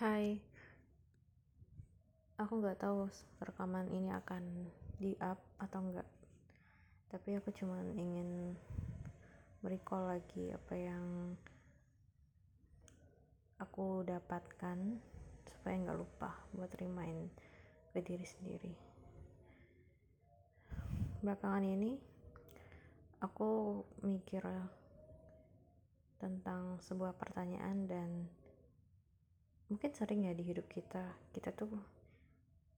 Hai, aku nggak tahu rekaman ini akan di up atau enggak. Tapi aku cuma ingin merecall lagi apa yang aku dapatkan supaya nggak lupa buat remind ke diri sendiri. Belakangan ini aku mikir tentang sebuah pertanyaan dan mungkin sering ya di hidup kita. Kita tuh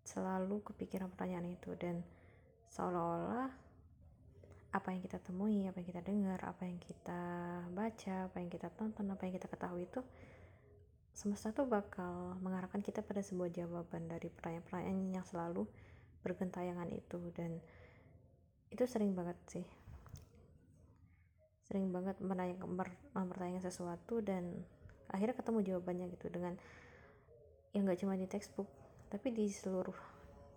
selalu kepikiran pertanyaan itu dan seolah-olah apa yang kita temui, apa yang kita dengar, apa yang kita baca, apa yang kita tonton, apa yang kita ketahui itu semesta tuh bakal mengarahkan kita pada sebuah jawaban dari pertanyaan-pertanyaan yang selalu bergentayangan itu dan itu sering banget sih. Sering banget mempertanyakan sesuatu dan akhirnya ketemu jawabannya gitu dengan yang nggak cuma di textbook tapi di seluruh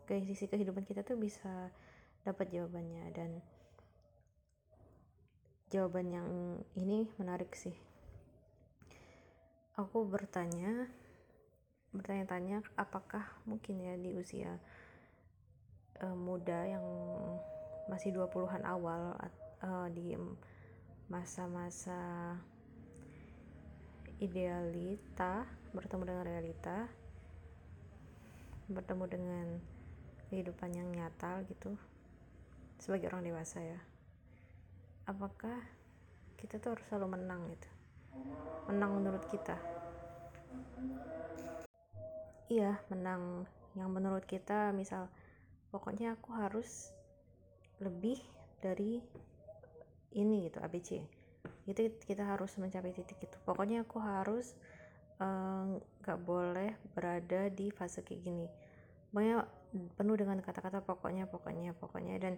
ke sisi kehidupan kita tuh bisa dapat jawabannya. Dan jawaban yang ini menarik sih. Aku bertanya bertanya-tanya apakah mungkin ya di usia uh, muda yang masih 20-an awal uh, di masa-masa idealita bertemu dengan realita bertemu dengan kehidupan yang nyata gitu sebagai orang dewasa ya. Apakah kita tuh harus selalu menang gitu? Menang menurut kita? Iya menang. Yang menurut kita misal pokoknya aku harus lebih dari ini gitu ABC itu kita harus mencapai titik itu. Pokoknya aku harus Eh, nggak uh, boleh berada di fase kayak gini. Pokoknya penuh dengan kata-kata pokoknya pokoknya pokoknya. Dan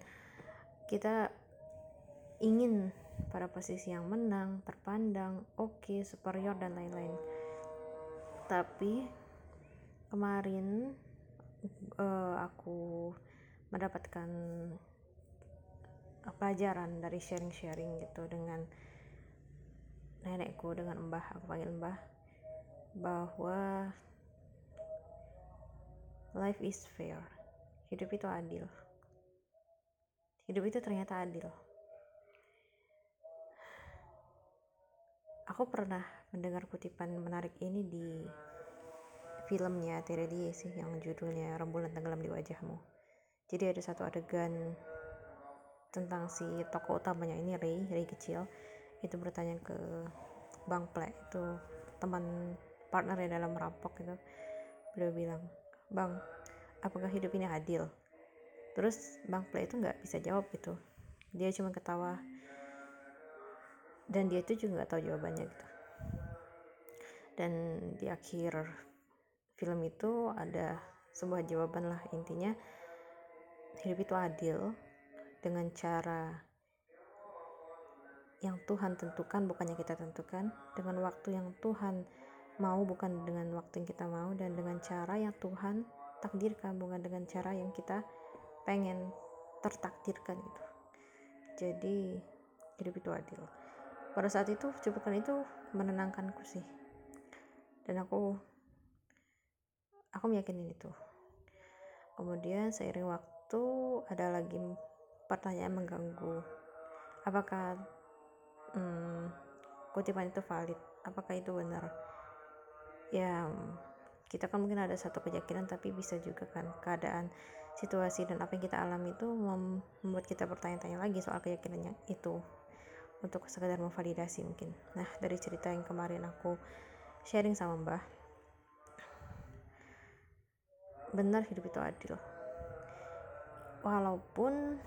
kita ingin pada posisi yang menang terpandang oke okay, superior dan lain-lain. Tapi kemarin uh, aku mendapatkan pelajaran dari sharing-sharing gitu dengan nenekku dengan mbah aku panggil mbah bahwa life is fair. Hidup itu adil. Hidup itu ternyata adil. Aku pernah mendengar kutipan menarik ini di filmnya Terelie sih yang judulnya Rembulan Tenggelam di Wajahmu. Jadi ada satu adegan tentang si tokoh utamanya ini Ray, Ray kecil itu bertanya ke Bang Ple itu teman partner partnernya dalam merampok gitu. Beliau bilang bang apakah hidup ini adil? Terus bang play itu nggak bisa jawab gitu. Dia cuma ketawa. Dan dia itu juga nggak tahu jawabannya gitu. Dan di akhir film itu ada sebuah jawaban lah intinya hidup itu adil dengan cara yang Tuhan tentukan bukannya kita tentukan dengan waktu yang Tuhan mau bukan dengan waktu yang kita mau dan dengan cara yang Tuhan takdirkan bukan dengan cara yang kita pengen tertakdirkan gitu jadi hidup itu adil. Pada saat itu cuplikan itu menenangkanku sih. Dan aku aku meyakini itu. Kemudian seiring waktu ada lagi pertanyaan mengganggu. Apakah hmm, kutipan itu valid. Apakah itu benar? Ya kita kan mungkin ada satu keyakinan tapi bisa juga kan keadaan situasi dan apa yang kita alami itu membuat kita bertanya-tanya lagi soal keyakinannya itu. Untuk sekedar memvalidasi mungkin. Nah dari cerita yang kemarin aku sharing sama mbah benar hidup itu adil. Walaupun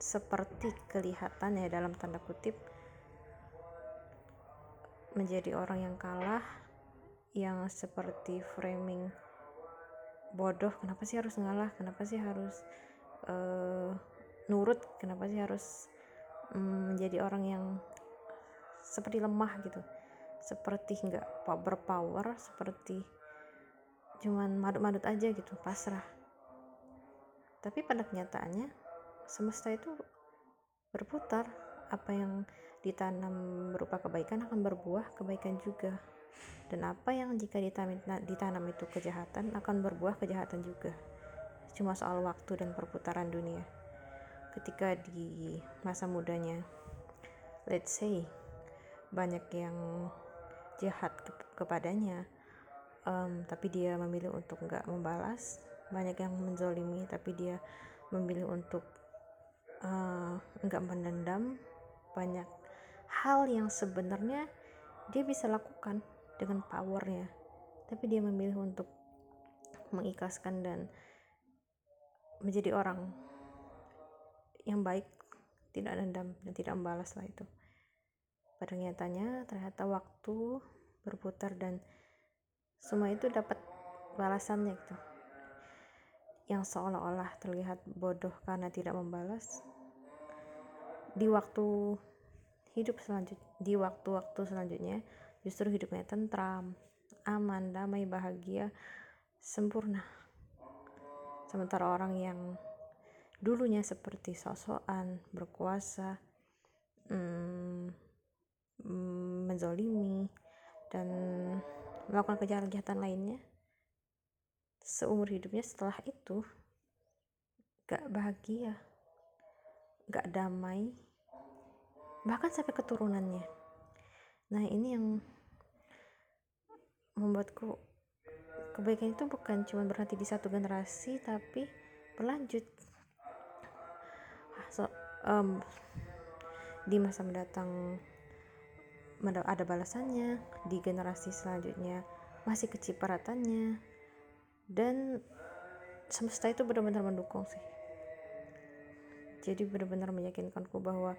seperti kelihatan ya dalam tanda kutip menjadi orang yang kalah yang seperti framing bodoh kenapa sih harus ngalah? Kenapa sih harus uh, nurut? Kenapa sih harus um, menjadi orang yang seperti lemah gitu? Seperti nggak berpower seperti cuman madut-madut aja gitu pasrah. Tapi pada kenyataannya semesta itu berputar. Apa yang ditanam berupa kebaikan akan berbuah kebaikan juga. Dan apa yang jika ditanam, ditanam itu kejahatan akan berbuah kejahatan juga. Cuma soal waktu dan perputaran dunia. Ketika di masa mudanya let's say banyak yang jahat ke kepadanya um, tapi dia memilih untuk nggak membalas banyak yang menzolimi tapi dia memilih untuk uh, nggak mendendam banyak hal yang sebenarnya dia bisa lakukan dengan powernya. Tapi dia memilih untuk mengikhlaskan dan menjadi orang yang baik tidak dendam dan tidak membalas lah itu. Pada nyatanya ternyata waktu berputar dan semua itu dapat balasannya gitu. Yang seolah-olah terlihat bodoh karena tidak membalas. Di waktu hidup selanjutnya di waktu-waktu selanjutnya justru hidupnya tentram, aman, damai, bahagia, sempurna. Sementara orang yang dulunya seperti sosokan, berkuasa, hmm, menzolimi, dan melakukan kejahatan-kejahatan lainnya, seumur hidupnya setelah itu gak bahagia, gak damai, bahkan sampai keturunannya. Nah ini yang membuatku kebaikan itu bukan cuma berhenti di satu generasi tapi berlanjut. So, um, di masa mendatang ada balasannya di generasi selanjutnya masih keciparatannya dan semesta itu benar-benar mendukung sih. Jadi benar-benar meyakinkanku bahwa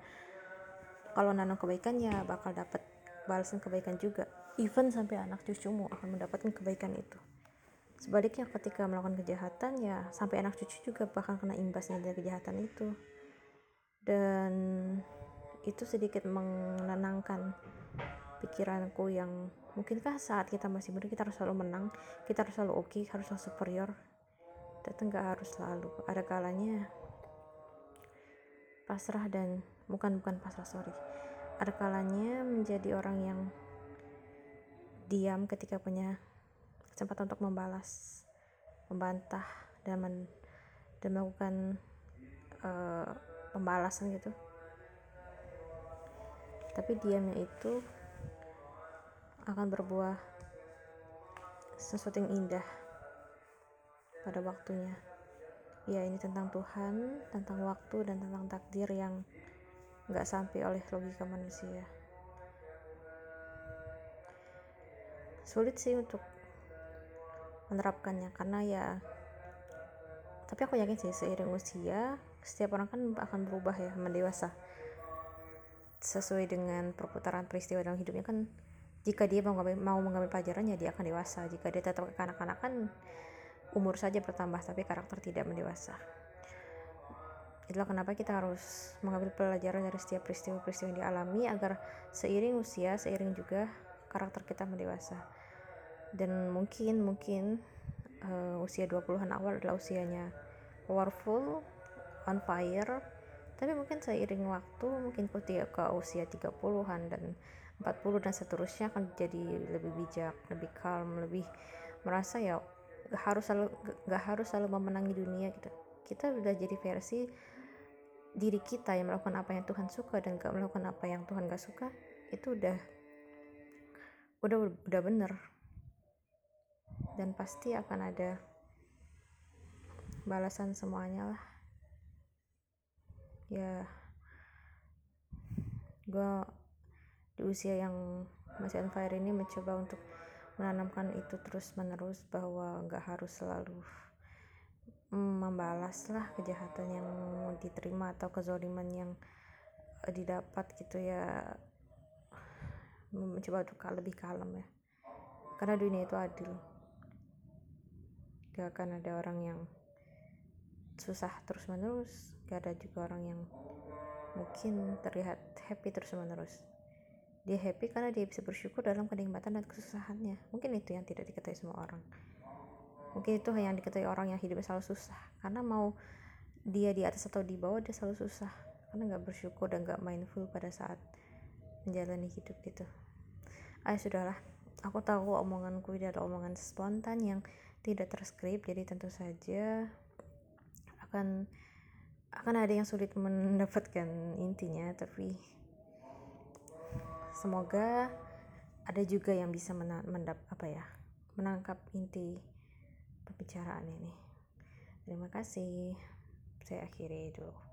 kalau nanam kebaikan ya bakal dapat balasan kebaikan juga. Even sampai anak cucumu akan mendapatkan kebaikan itu. Sebaliknya ketika melakukan kejahatan ya sampai anak cucu juga bakal kena imbasnya dari kejahatan itu. Dan itu sedikit menenangkan pikiranku yang mungkinkah saat kita masih muda kita harus selalu menang kita harus selalu oke okay, harus selalu superior. Tapi nggak harus selalu. Ada kalanya pasrah dan bukan bukan pasrah sorry ada kalanya menjadi orang yang diam ketika punya kesempatan untuk membalas, membantah dan men, dan melakukan uh, pembalasan gitu. Tapi diamnya itu akan berbuah sesuatu yang indah pada waktunya. Ya ini tentang Tuhan, tentang waktu dan tentang takdir yang nggak sampai oleh logika manusia. Sulit sih untuk menerapkannya karena ya tapi aku yakin sih seiring usia setiap orang kan akan berubah ya mendewasa. Sesuai dengan perputaran peristiwa dalam hidupnya kan jika dia mau mengambil, mau mengambil pelajaran ya dia akan dewasa. Jika dia tetap kekanak-kanakan umur saja bertambah tapi karakter tidak mendewasa Itulah kenapa kita harus mengambil pelajaran dari setiap peristiwa-peristiwa yang dialami agar seiring usia, seiring juga karakter kita mendewasa. Dan mungkin mungkin uh, usia 20-an awal adalah usianya powerful, on fire. Tapi mungkin seiring waktu, mungkin ke usia 30-an dan 40 dan seterusnya akan jadi lebih bijak, lebih calm, lebih merasa ya gak harus selalu gak harus selalu memenangi dunia gitu. Kita udah jadi versi diri kita yang melakukan apa yang Tuhan suka dan gak melakukan apa yang Tuhan gak suka itu udah udah udah bener. Dan pasti akan ada balasan semuanya lah. Ya gue di usia yang masih on fire ini mencoba untuk menanamkan itu terus menerus bahwa gak harus selalu membalaslah kejahatan yang diterima atau kezoliman yang eh, didapat gitu ya. Mencoba untuk lebih kalem ya. Karena dunia itu adil. Gak akan ada orang yang susah terus menerus gak ada juga orang yang mungkin terlihat happy terus menerus dia happy karena dia bisa bersyukur dalam kenikmatan dan kesusahannya. Mungkin itu yang tidak diketahui semua orang mungkin itu yang diketahui orang yang hidupnya selalu susah. Karena mau dia di atas atau di bawah dia selalu susah. Karena nggak bersyukur dan nggak mindful pada saat menjalani hidup gitu. Ah sudahlah aku tahu omonganku ini adalah omongan spontan yang tidak terskrip jadi tentu saja akan akan ada yang sulit mendapatkan intinya tapi semoga ada juga yang bisa mendap apa ya menangkap inti pembicaraan ini terima kasih. Saya akhiri dulu